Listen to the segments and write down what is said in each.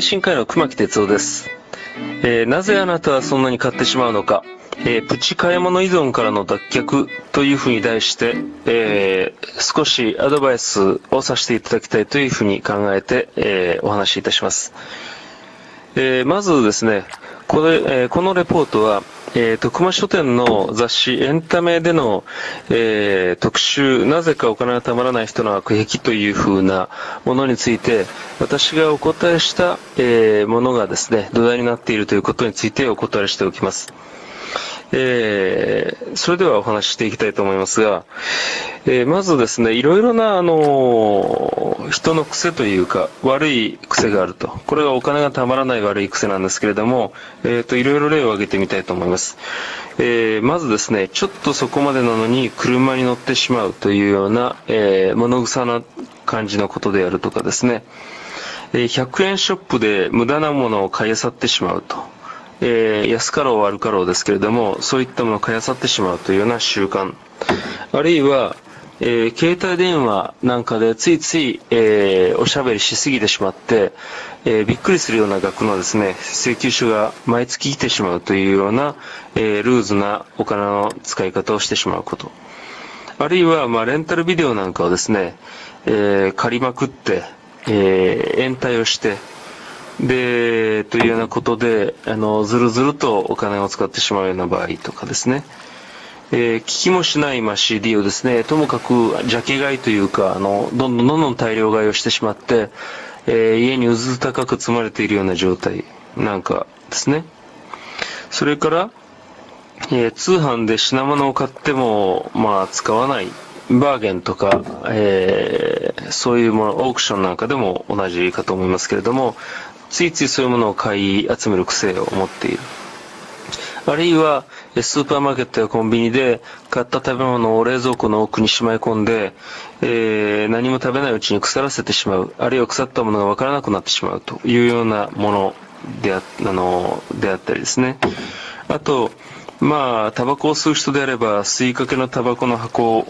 精神科医の熊木哲夫です、えーなぜあなたはそんなに買ってしまうのか、えープチ買い物依存からの脱却というふうに題して、えー少しアドバイスをさせていただきたいというふうに考えて、えお話しいたします。えまずですね、これ、えこのレポートは、えー、徳間書店の雑誌エンタメでの、えー特集、なぜかお金がたまらない人の悪癖というふうなものについて、私がお答えした、えーものがですね、土台になっているということについてお答えしておきます。えーそれではお話ししていきたいと思いますが、えーまずですね、いろいろな、あのー人の癖というか、悪い癖があると。これはお金がたまらない悪い癖なんですけれども、えっ、と、いろいろ例を挙げてみたいと思います。えまずですね、ちょっとそこまでなのに車に乗ってしまうというような、え物臭な感じのことであるとかですね、え100円ショップで無駄なものを買い漁ってしまうと。えー安かろう悪かろうですけれども、そういったものを買い漁ってしまうというような習慣。あるいは、えー携帯電話なんかでついつい、えーおしゃべりしすぎてしまって、えーびっくりするような額のですね、請求書が毎月来てしまうというような、えルーズなお金の使い方をしてしまうこと。あるいは、まあ、レンタルビデオなんかをですね、え借りまくって、え延滞をして、で、というようなことで、あの、ずるずるとお金を使ってしまうような場合とかですね。えー聞きもしない、まあ、CD をですね、ともかく、ジャケ買いというか、あの、どんどんどんどん大量買いをしてしまって、えー家にうず高く積まれているような状態なんかですね。それから、えー通販で品物を買っても、まあ、使わない。バーゲンとか、えーそういうもの、オークションなんかでも同じかと思いますけれども、ついついそういうものを買い集める癖を持っている。あるいは、スーパーマーケットやコンビニで買った食べ物を冷蔵庫の奥にしまい込んで、えー何も食べないうちに腐らせてしまう、あるいは腐ったものがわからなくなってしまうというようなものでああのであったりですね。あと、まあ、タバコを吸う人であれば、吸いかけのタバコの箱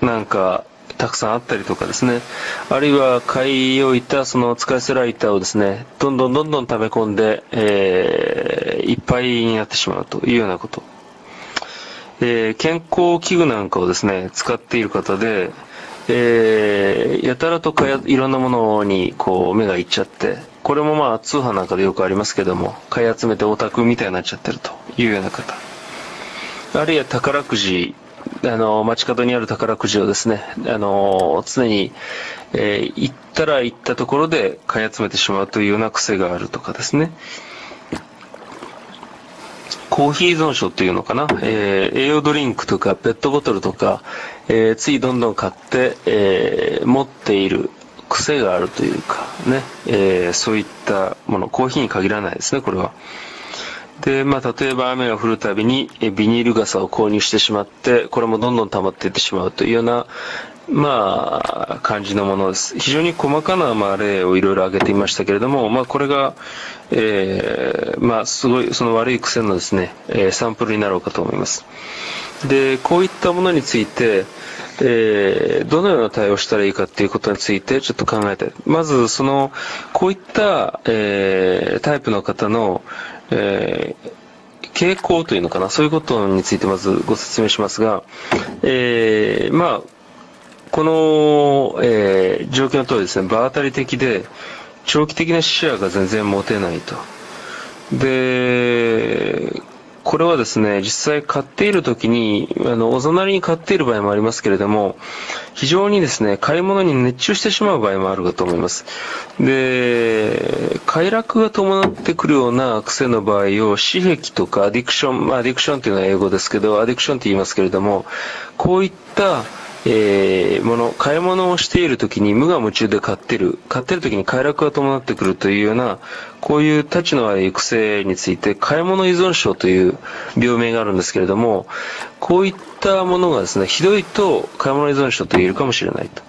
なんか、たくさんあったりとかですね。あるいは買い置いたその使い捨てライターをですね、どんどんどんどん食べ込んで、えーいっぱいになってしまうというようなこと。えー健康器具なんかをですね、使っている方で、えーやたらとかいろんなものにこう目がいっちゃって、これもまあ通販なんかでよくありますけども、買い集めてオタクみたいになっちゃってるというような方。あるいは宝くじ、あの、街角にある宝くじをですね、あの、常に、えー行ったら行ったところで買い集めてしまうというような癖があるとかですね。コーヒー依存症っていうのかな、えー栄養ドリンクとかペットボトルとか、えーついどんどん買って、えー持っている癖があるというかね、えそういったもの、コーヒーに限らないですね、これは。で、まあ、例えば雨が降るたびにビニール傘を購入してしまって、これもどんどん溜まっていってしまうというような、まあ、感じのものです。非常に細かな、まあ、例をいろいろ挙げてみましたけれども、まあ、これが、えーまあ、すごい、その悪い癖のですね、えーサンプルになろうかと思います。で、こういったものについて、えーどのような対応したらいいかっていうことについてちょっと考えたい。まず、その、こういった、えータイプの方の、えー傾向というのかな、そういうことについてまずご説明しますが、えーまあ、この、えー状況の通りですね、場当たり的で、長期的な視野が全然持てないと。で、これはですね、実際買っている時に、あの、おざなりに買っている場合もありますけれども、非常にですね、買い物に熱中してしまう場合もあるかと思います。で、快楽が伴ってくるような癖の場合を、私癖とかアディクション、ま、アディクションというのは英語ですけど、アディクションって言いますけれども、こういった、えーもの、買い物をしている時に無我夢中で買ってる、買ってる時に快楽が伴ってくるというような、こういう立ちの悪い癖について、買い物依存症という病名があるんですけれども、こういったものがですね、ひどいと買い物依存症と言えるかもしれないと。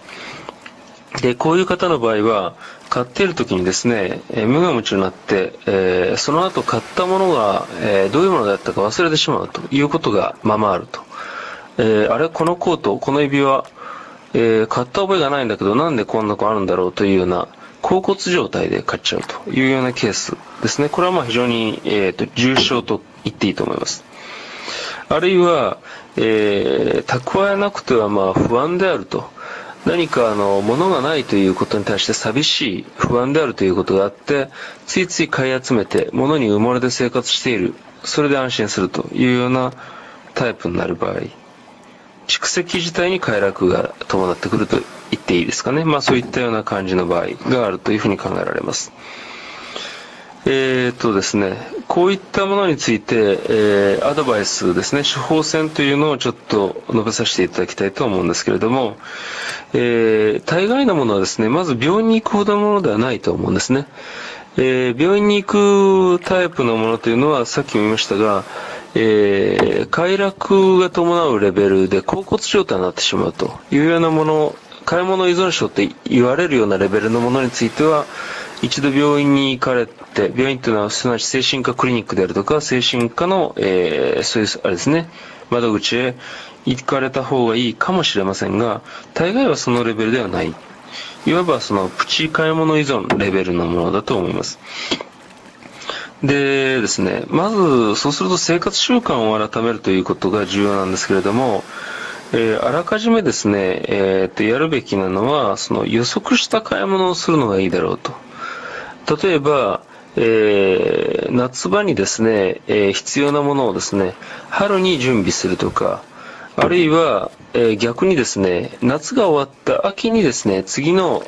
で、こういう方の場合は、買っている時にですね、えー無我夢中になって、えーその後買ったものが、えーどういうものだったか忘れてしまうということがままあると。えーあれ、このコート、この指輪、えー買った覚えがないんだけど、なんでこんな子あるんだろうというような甲骨状態で買っちゃうというようなケースですね。これはまあ非常に、えーと、重症と言っていいと思います。あるいは、えー、蓄えなくてはまあ不安であると。何かあの、物がないということに対して寂しい、不安であるということがあって、ついつい買い集めて、物に埋もれて生活している。それで安心するというようなタイプになる場合。蓄積自体に快楽が伴ってくると言っていいですかね。まあそういったような感じの場合があるというふうに考えられます。えー、っとですね、こういったものについて、えー、アドバイスですね、処方箋というのをちょっと述べさせていただきたいと思うんですけれども、えー、大概のものはですね、まず病院に行くほどのものではないと思うんですね。えー、病院に行くタイプのものというのは、さっきも言いましたが、えー、快楽が伴うレベルで甲骨状態になってしまうというようなもの、買い物依存症って言われるようなレベルのものについては、一度病院に行かれて、病院というのはすなわち精神科クリニックであるとか、精神科の、えー、そういう、あれですね、窓口へ行かれた方がいいかもしれませんが、大概はそのレベルではない。いわばそのプチ買い物依存レベルのものだと思います。でですね、まず、そうすると生活習慣を改めるということが重要なんですけれども、えー、あらかじめですね、えー、とやるべきなのは、その予測した買い物をするのがいいだろうと。例えば、えー、夏場にですね、えー、必要なものをですね、春に準備するとか、あるいは、えー、逆にですね、夏が終わった秋にですね、次の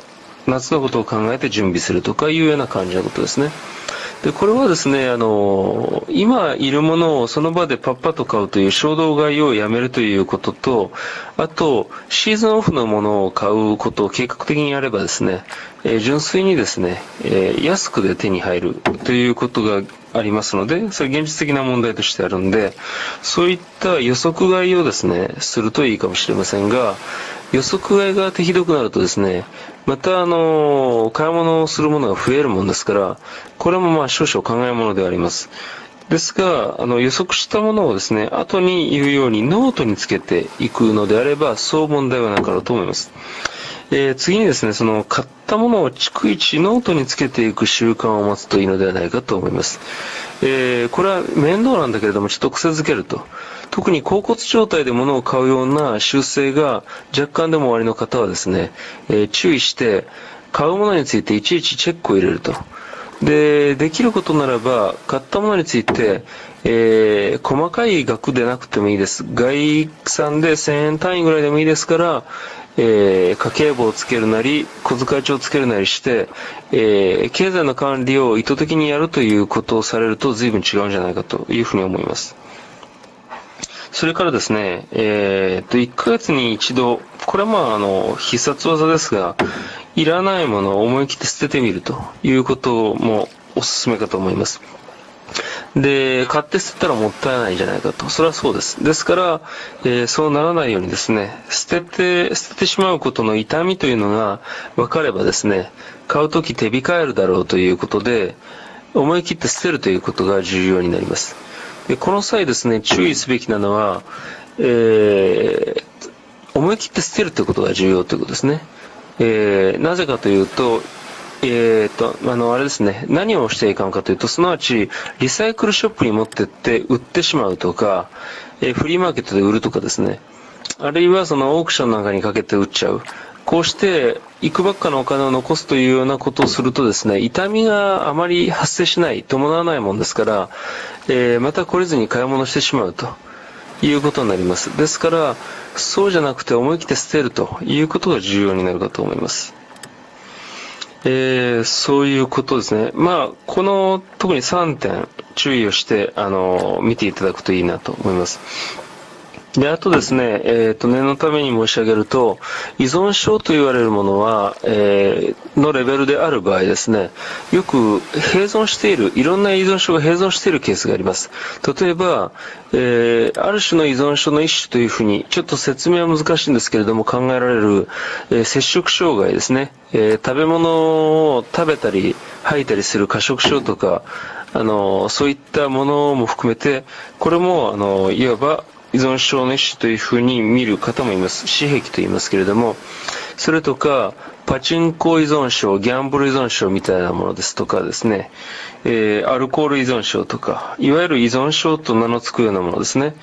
夏のことを考えて準備するとかいうような感じのことですね。で、これはですね、あの、今いるものをその場でパッパと買うという衝動買いをやめるということと、あと、シーズンオフのものを買うことを計画的にやればですね、えー、純粋にですね、えー、安くで手に入るということがありますので、それ現実的な問題としてあるんで、そういった予測買いをですね、するといいかもしれませんが、予測買いが手ひどくなるとですね、またあの、買い物をするものが増えるものですから、これもまあ少々考えものであります。ですが、あの予測したものをですね、後に言うようにノートにつけていくのであれば、そう問題はなかろうと思います。えー、次にですね、その買ったものを逐一ノートにつけていく習慣を持つといいのではないかと思います。えー、これは面倒なんだけれども、ちょっと癖づけると。特に甲骨状態で物を買うような習性が若干でもおありの方はですね、えー、注意して、買うものについていちいちチェックを入れると。で、できることならば、買ったものについて、えー、細かい額でなくてもいいです。概算で1000円単位ぐらいでもいいですから、えー、家計簿をつけるなり、小遣い帳をつけるなりして、えー、経済の管理を意図的にやるということをされると随分違うんじゃないかというふうに思います。それからですね、えー、と、1ヶ月に一度、これはまあ、あの、必殺技ですが、いらないものを思い切って捨ててみるということもおすすめかと思います。で、買って捨てたらもったいないじゃないかと。それはそうです。ですから、えー、そうならないようにですね、捨てて、捨ててしまうことの痛みというのが分かればですね、買うとき手控えるだろうということで、思い切って捨てるということが重要になります。でこの際ですね、注意すべきなのは、えー、思い切って捨てるということが重要ということですね。えー、なぜかというと、え、っと、あの、あれですね、何をしていかんかというと、すなわち、リサイクルショップに持ってって売ってしまうとか、えー、フリーマーケットで売るとかですね、あるいはそのオークションなんかにかけて売っちゃう。こうして、いくばっかのお金を残すというようなことをするとですね、痛みがあまり発生しない、伴わないもんですから、えー、また来れずに買い物してしまうということになります。ですから、そうじゃなくて思い切って捨てるということが重要になるかと思います。えー、そういうことですね。まあ、この特に3点注意をして、あの、見ていただくといいなと思います。で、あとですね、えっ、ー、と、念のために申し上げると、依存症と言われるものは、えー、のレベルである場合ですね、よく併存している、いろんな依存症が併存しているケースがあります。例えば、えー、ある種の依存症の一種というふうに、ちょっと説明は難しいんですけれども考えられる、え、摂食障害ですね、え、食べ物を食べたり吐いたりする過食症とか、あの、そういったものも含めて、これも、あの、いわば依存症の一種というふうに見る方もいます。私癖と言いますけれども、それとか、パチンコ依存症、ギャンブル依存症みたいなものですとかですね、えー、アルコール依存症とか、いわゆる依存症と名の付くようなものですね。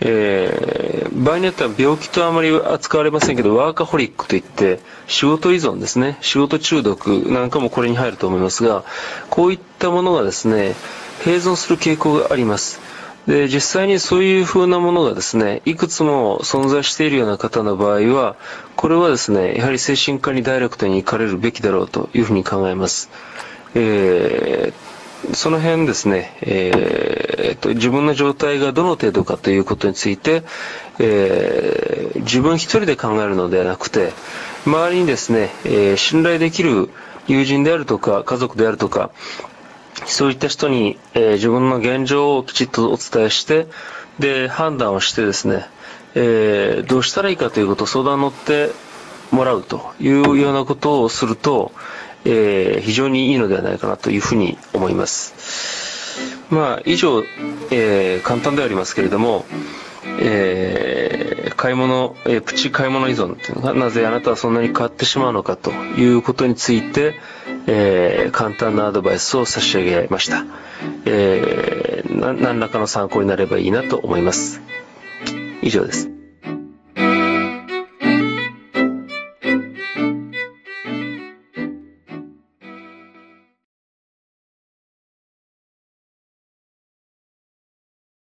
えー、場合によっては病気とあまり扱われませんけど、ワーカホリックといって、仕事依存ですね、仕事中毒なんかもこれに入ると思いますが、こういったものがですね、併存する傾向があります。で、実際にそういう風なものがですね、いくつも存在しているような方の場合は、これはですね、やはり精神科にダイレクトに行かれるべきだろうというふうに考えます。えー、その辺ですね、えー、と自分の状態がどの程度かということについて、えー、自分一人で考えるのではなくて、周りにですね、えー、信頼できる友人であるとか、家族であるとか、そういった人に、えー、自分の現状をきちっとお伝えして、で、判断をしてですね、えー、どうしたらいいかということを相談に乗ってもらうというようなことをすると、えー、非常にいいのではないかなというふうに思います。まあ、以上、えー、簡単ではありますけれども、えー、買い物、えー、プチ買い物依存というのがなぜあなたはそんなに買ってしまうのかということについて、えー、簡単なアドバイスを差し上げました。えー、何らかの参考になればいいなと思います。以上です。